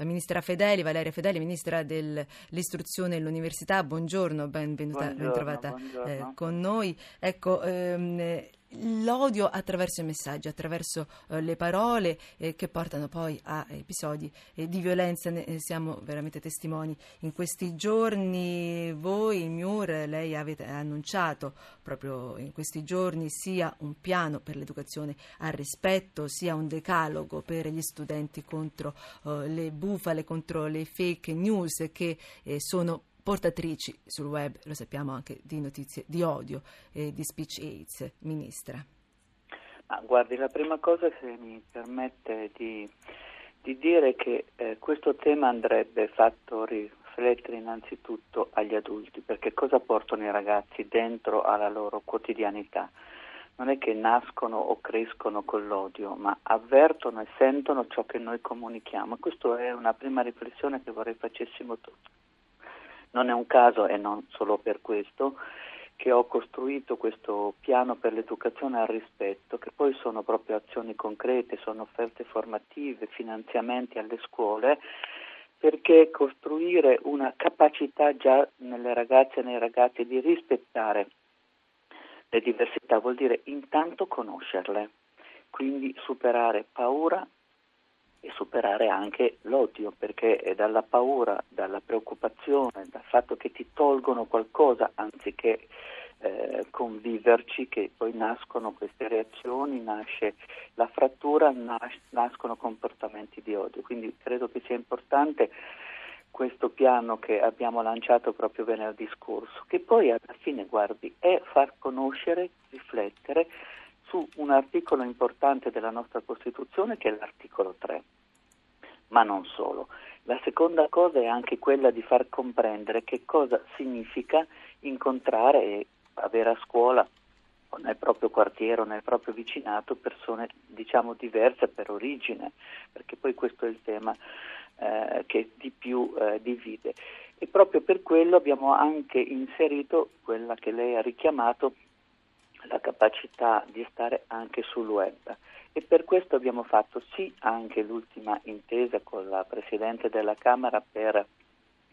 La ministra Fedeli, Valeria Fedeli, ministra dell'istruzione e dell'università, buongiorno, benvenuta, buongiorno, bentrovata buongiorno. Eh, con noi. Ecco, ehm, l'odio attraverso i messaggi, attraverso eh, le parole eh, che portano poi a episodi eh, di violenza, ne eh, siamo veramente testimoni. In questi giorni voi, il MIUR, lei avete annunciato proprio in questi giorni sia un piano per l'educazione al rispetto, sia un decalogo per gli studenti contro eh, le bufale, contro le fake news che eh, sono portatrici sul web, lo sappiamo anche, di notizie di odio e di speech aids. Ministra. Ma guardi, la prima cosa che mi permette di, di dire che eh, questo tema andrebbe fatto riflettere innanzitutto agli adulti, perché cosa portano i ragazzi dentro alla loro quotidianità? Non è che nascono o crescono con l'odio, ma avvertono e sentono ciò che noi comunichiamo. Questa è una prima riflessione che vorrei facessimo tutti. Non è un caso, e non solo per questo, che ho costruito questo piano per l'educazione al rispetto, che poi sono proprio azioni concrete, sono offerte formative, finanziamenti alle scuole, perché costruire una capacità già nelle ragazze e nei ragazzi di rispettare le diversità vuol dire intanto conoscerle, quindi superare paura, e superare anche l'odio, perché è dalla paura, dalla preoccupazione, dal fatto che ti tolgono qualcosa anziché eh, conviverci che poi nascono queste reazioni, nasce la frattura, nas- nascono comportamenti di odio. Quindi credo che sia importante questo piano che abbiamo lanciato proprio venerdì scorso, che poi alla fine, guardi, è far conoscere, riflettere su un articolo importante della nostra Costituzione che è l'articolo 3, ma non solo. La seconda cosa è anche quella di far comprendere che cosa significa incontrare e avere a scuola o nel proprio quartiere o nel proprio vicinato persone diciamo diverse per origine, perché poi questo è il tema eh, che di più eh, divide. E proprio per quello abbiamo anche inserito quella che lei ha richiamato, la capacità di stare anche sul web e per questo abbiamo fatto sì anche l'ultima intesa con la Presidente della Camera per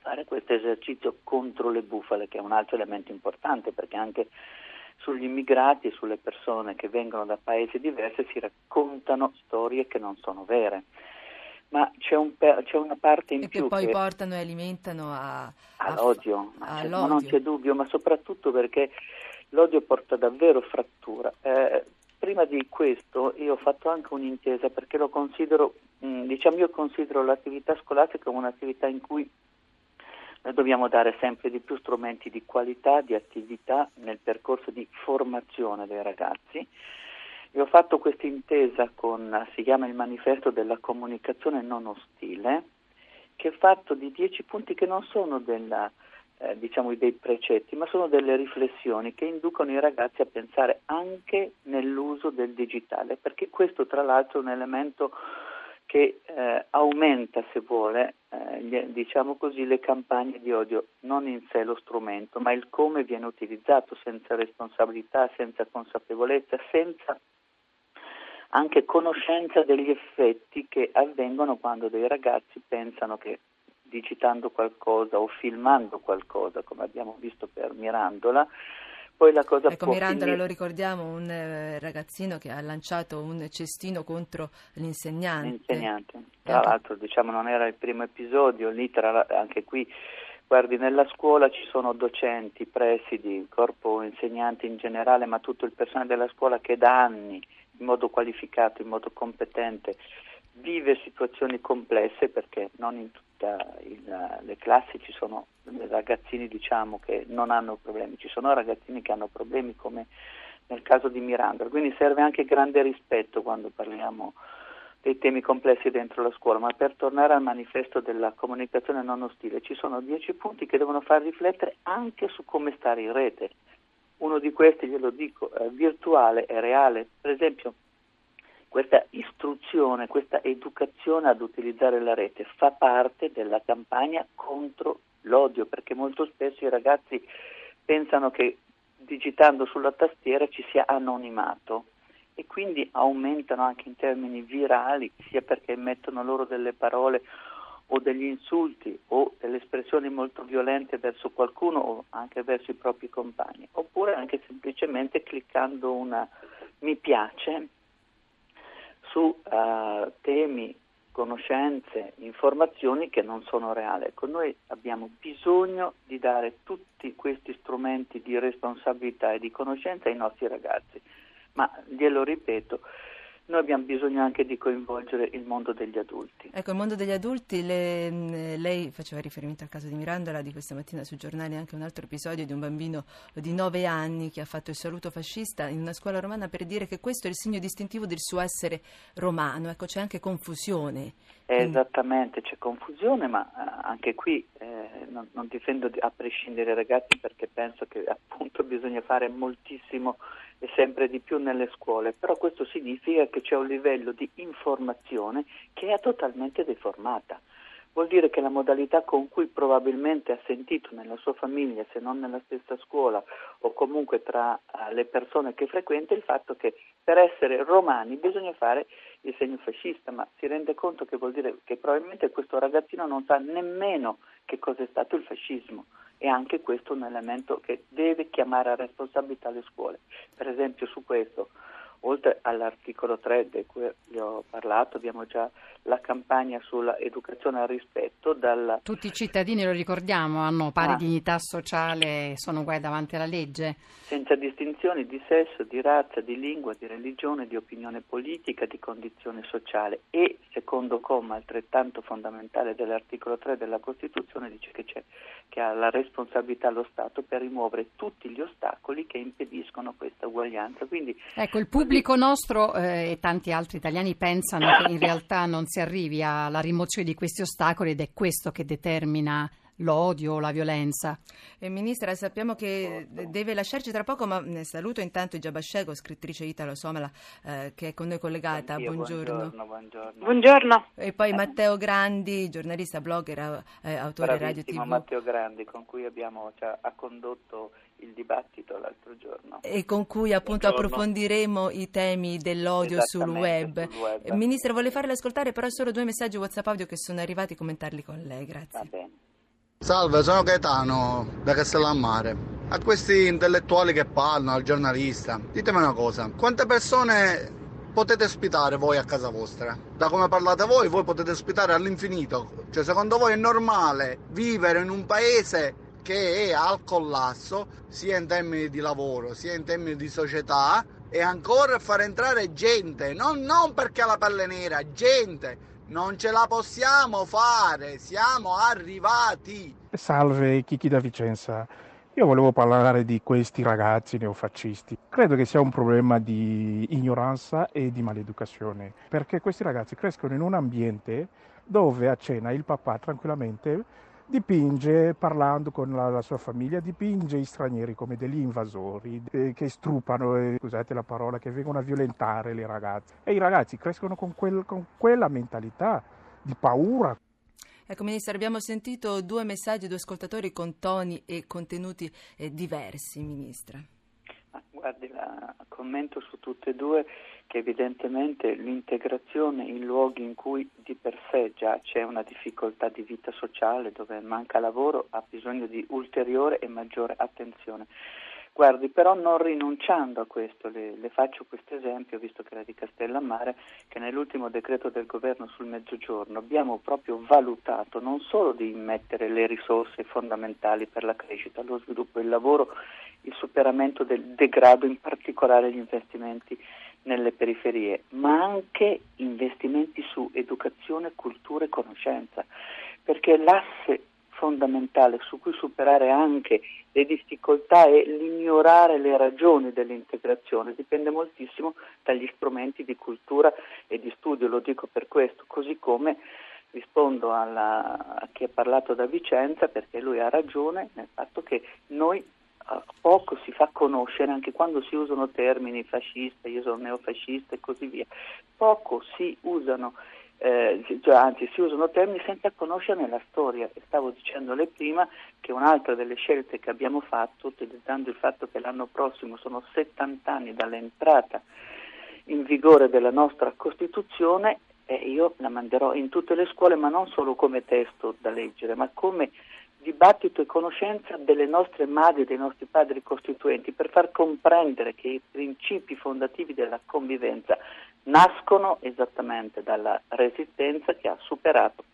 fare questo esercizio contro le bufale che è un altro elemento importante perché anche sugli immigrati e sulle persone che vengono da paesi diversi si raccontano storie che non sono vere. Ma c'è, un, c'è una parte in e più. che poi portano e alimentano a, all'odio, a, all'odio. non c'è dubbio, ma soprattutto perché l'odio porta davvero frattura. Eh, prima di questo io ho fatto anche un'intesa perché lo considero, mh, diciamo io considero l'attività scolastica come un'attività in cui noi dobbiamo dare sempre di più strumenti di qualità, di attività nel percorso di formazione dei ragazzi. E ho fatto questa intesa con, si chiama il manifesto della comunicazione non ostile, che è fatto di dieci punti che non sono della, eh, diciamo dei precetti, ma sono delle riflessioni che inducono i ragazzi a pensare anche nell'uso del digitale, perché questo tra l'altro è un elemento che eh, aumenta, se vuole, eh, diciamo così, le campagne di odio, non in sé lo strumento, ma il come viene utilizzato senza responsabilità, senza consapevolezza, senza anche conoscenza degli effetti che avvengono quando dei ragazzi pensano che digitando qualcosa o filmando qualcosa, come abbiamo visto per Mirandola, poi la cosa ecco, Mirandola finire... lo ricordiamo, un eh, ragazzino che ha lanciato un cestino contro l'insegnante. L'insegnante, tra ecco. l'altro diciamo non era il primo episodio, lì tra, anche qui Guardi, nella scuola ci sono docenti, presidi, corpo insegnanti in generale, ma tutto il personale della scuola che da anni, in modo qualificato, in modo competente, vive situazioni complesse perché non in tutte le classi ci sono ragazzini diciamo, che non hanno problemi, ci sono ragazzini che hanno problemi come nel caso di Miranda, quindi serve anche grande rispetto quando parliamo dei temi complessi dentro la scuola, ma per tornare al manifesto della comunicazione non ostile ci sono dieci punti che devono far riflettere anche su come stare in rete. Uno di questi, glielo dico, è virtuale e reale, per esempio questa istruzione, questa educazione ad utilizzare la rete fa parte della campagna contro l'odio, perché molto spesso i ragazzi pensano che digitando sulla tastiera ci sia anonimato e quindi aumentano anche in termini virali, sia perché mettono loro delle parole o degli insulti o delle espressioni molto violente verso qualcuno o anche verso i propri compagni, oppure anche semplicemente cliccando una mi piace su uh, temi, conoscenze, informazioni che non sono reali. Ecco, noi abbiamo bisogno di dare tutti questi strumenti di responsabilità e di conoscenza ai nostri ragazzi, ma glielo ripeto, noi abbiamo bisogno anche di coinvolgere il mondo degli adulti. Ecco, il mondo degli adulti, le, lei faceva riferimento al caso di Mirandola di questa mattina sui giornali anche un altro episodio di un bambino di nove anni che ha fatto il saluto fascista in una scuola romana per dire che questo è il segno distintivo del suo essere romano. Ecco, c'è anche confusione. Eh, esattamente, c'è confusione, ma eh, anche qui eh, non, non, difendo a prescindere i ragazzi perché penso che appunto bisogna fare moltissimo e sempre di più nelle scuole, però questo significa che c'è un livello di informazione che è totalmente deformata. Vuol dire che la modalità con cui probabilmente ha sentito nella sua famiglia, se non nella stessa scuola o comunque tra uh, le persone che frequenta, il fatto che per essere romani bisogna fare il segno fascista, ma si rende conto che vuol dire che probabilmente questo ragazzino non sa nemmeno che cosa è stato il fascismo e anche questo è un elemento che deve chiamare a responsabilità le scuole. Per esempio su questo, oltre all'articolo 3 di cui vi ho parlato, abbiamo già la campagna sull'educazione al rispetto. Dal... Tutti i cittadini, lo ricordiamo, hanno pari ah. dignità sociale, sono uguali davanti alla legge. Senza distinzioni di sesso, di razza, di lingua, di religione, di opinione politica, di condizione sociale. E, secondo comma altrettanto fondamentale dell'articolo 3 della Costituzione, dice che, che ha la responsabilità lo Stato per rimuovere tutti gli ostacoli che impediscono questa uguaglianza. Quindi, ecco, il pubblico nostro eh, e tanti altri italiani pensano che in realtà non si arrivi alla rimozione di questi ostacoli ed è questo che determina l'odio, la violenza. Eh, Ministra, sappiamo che deve lasciarci tra poco, ma saluto intanto Igia Bascego, scrittrice italo-somala, eh, che è con noi collegata. Anch'io, buongiorno. buongiorno. buongiorno. E poi Matteo Grandi, giornalista, blogger, eh, autore radio TV. Matteo Grandi, con cui abbiamo, cioè, ha condotto il dibattito l'altro giorno. E con cui appunto approfondiremo i temi dell'odio sul web. sul web. Ministra, vuole farle ascoltare però solo due messaggi WhatsApp audio che sono arrivati, commentarli con lei, grazie. Va bene. Salve, sono Gaetano da Castellammare. A questi intellettuali che parlano, al giornalista, ditemi una cosa, quante persone potete ospitare voi a casa vostra? Da come parlate voi, voi potete ospitare all'infinito. Cioè, secondo voi è normale vivere in un paese che è al collasso, sia in termini di lavoro, sia in termini di società, e ancora far entrare gente, non, non perché la pelle nera, gente non ce la possiamo fare, siamo arrivati. Salve, Chicchi da Vicenza. Io volevo parlare di questi ragazzi neofascisti. Credo che sia un problema di ignoranza e di maleducazione, perché questi ragazzi crescono in un ambiente dove a cena il papà tranquillamente dipinge, parlando con la, la, sua famiglia, dipinge i stranieri come degli invasori eh, che strupano, eh, scusate la parola, che vengono a violentare le ragazze. E i ragazzi crescono con, quel, con quella mentalità di paura. Ecco, Ministro, abbiamo sentito due messaggi, due ascoltatori con toni e contenuti eh, diversi, Ministra. Guardi, la commento su tutte e due che evidentemente l'integrazione in luoghi in cui di per sé già c'è una difficoltà di vita sociale, dove manca lavoro, ha bisogno di ulteriore e maggiore attenzione. Guardi, però non rinunciando a questo, le, le faccio questo esempio, visto che era di Castellammare, che nell'ultimo decreto del governo sul mezzogiorno abbiamo proprio valutato non solo di immettere le risorse fondamentali per la crescita, lo sviluppo e il lavoro, il superamento del degrado, in particolare gli investimenti nelle periferie, ma anche investimenti su educazione, cultura e conoscenza, perché l'asse fondamentale su cui superare anche le difficoltà e l'ignorare le ragioni dell'integrazione. Dipende moltissimo dagli strumenti di cultura e di studio, lo dico per questo, così come rispondo alla, a chi ha parlato da Vicenza perché lui ha ragione nel fatto che noi poco si fa conoscere anche quando si usano termini fascista, io sono neofascista e così via, poco si usano eh, cioè, anzi si usano termini senza conoscerne la storia. Stavo dicendole prima che un'altra delle scelte che abbiamo fatto, utilizzando il fatto che l'anno prossimo sono 70 anni dall'entrata in vigore della nostra Costituzione, e io la manderò in tutte le scuole, ma non solo come testo da leggere, ma come dibattito e conoscenza delle nostre madri e dei nostri padri costituenti per far comprendere che i principi fondativi della convivenza nascono esattamente dalla resistenza che ha superato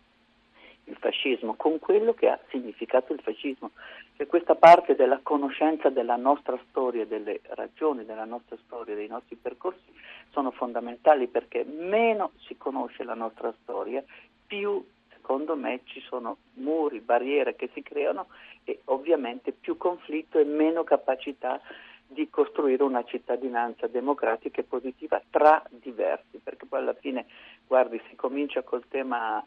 il fascismo con quello che ha significato il fascismo, che questa parte della conoscenza della nostra storia, delle ragioni della nostra storia, dei nostri percorsi sono fondamentali perché meno si conosce la nostra storia, più secondo me ci sono muri, barriere che si creano e ovviamente più conflitto e meno capacità di costruire una cittadinanza democratica e positiva tra diversi, perché poi alla fine, guardi, si comincia col tema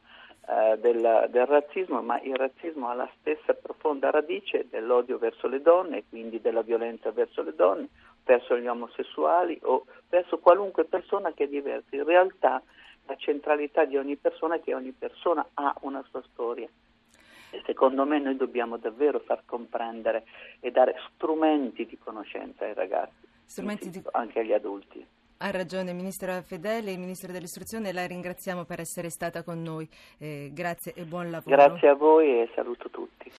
eh, del, del, razzismo, ma il razzismo ha la stessa profonda radice dell'odio verso le donne, quindi della violenza verso le donne, verso gli omosessuali o verso qualunque persona che è diversa. In realtà la centralità di ogni persona è che ogni persona ha una sua storia. E secondo me noi dobbiamo davvero far comprendere e dare strumenti di conoscenza ai ragazzi, di... anche agli adulti. Ha ragione Ministra Fedele, il Ministro dell'Istruzione, la ringraziamo per essere stata con noi. Eh, grazie e buon lavoro. Grazie a voi e saluto tutti.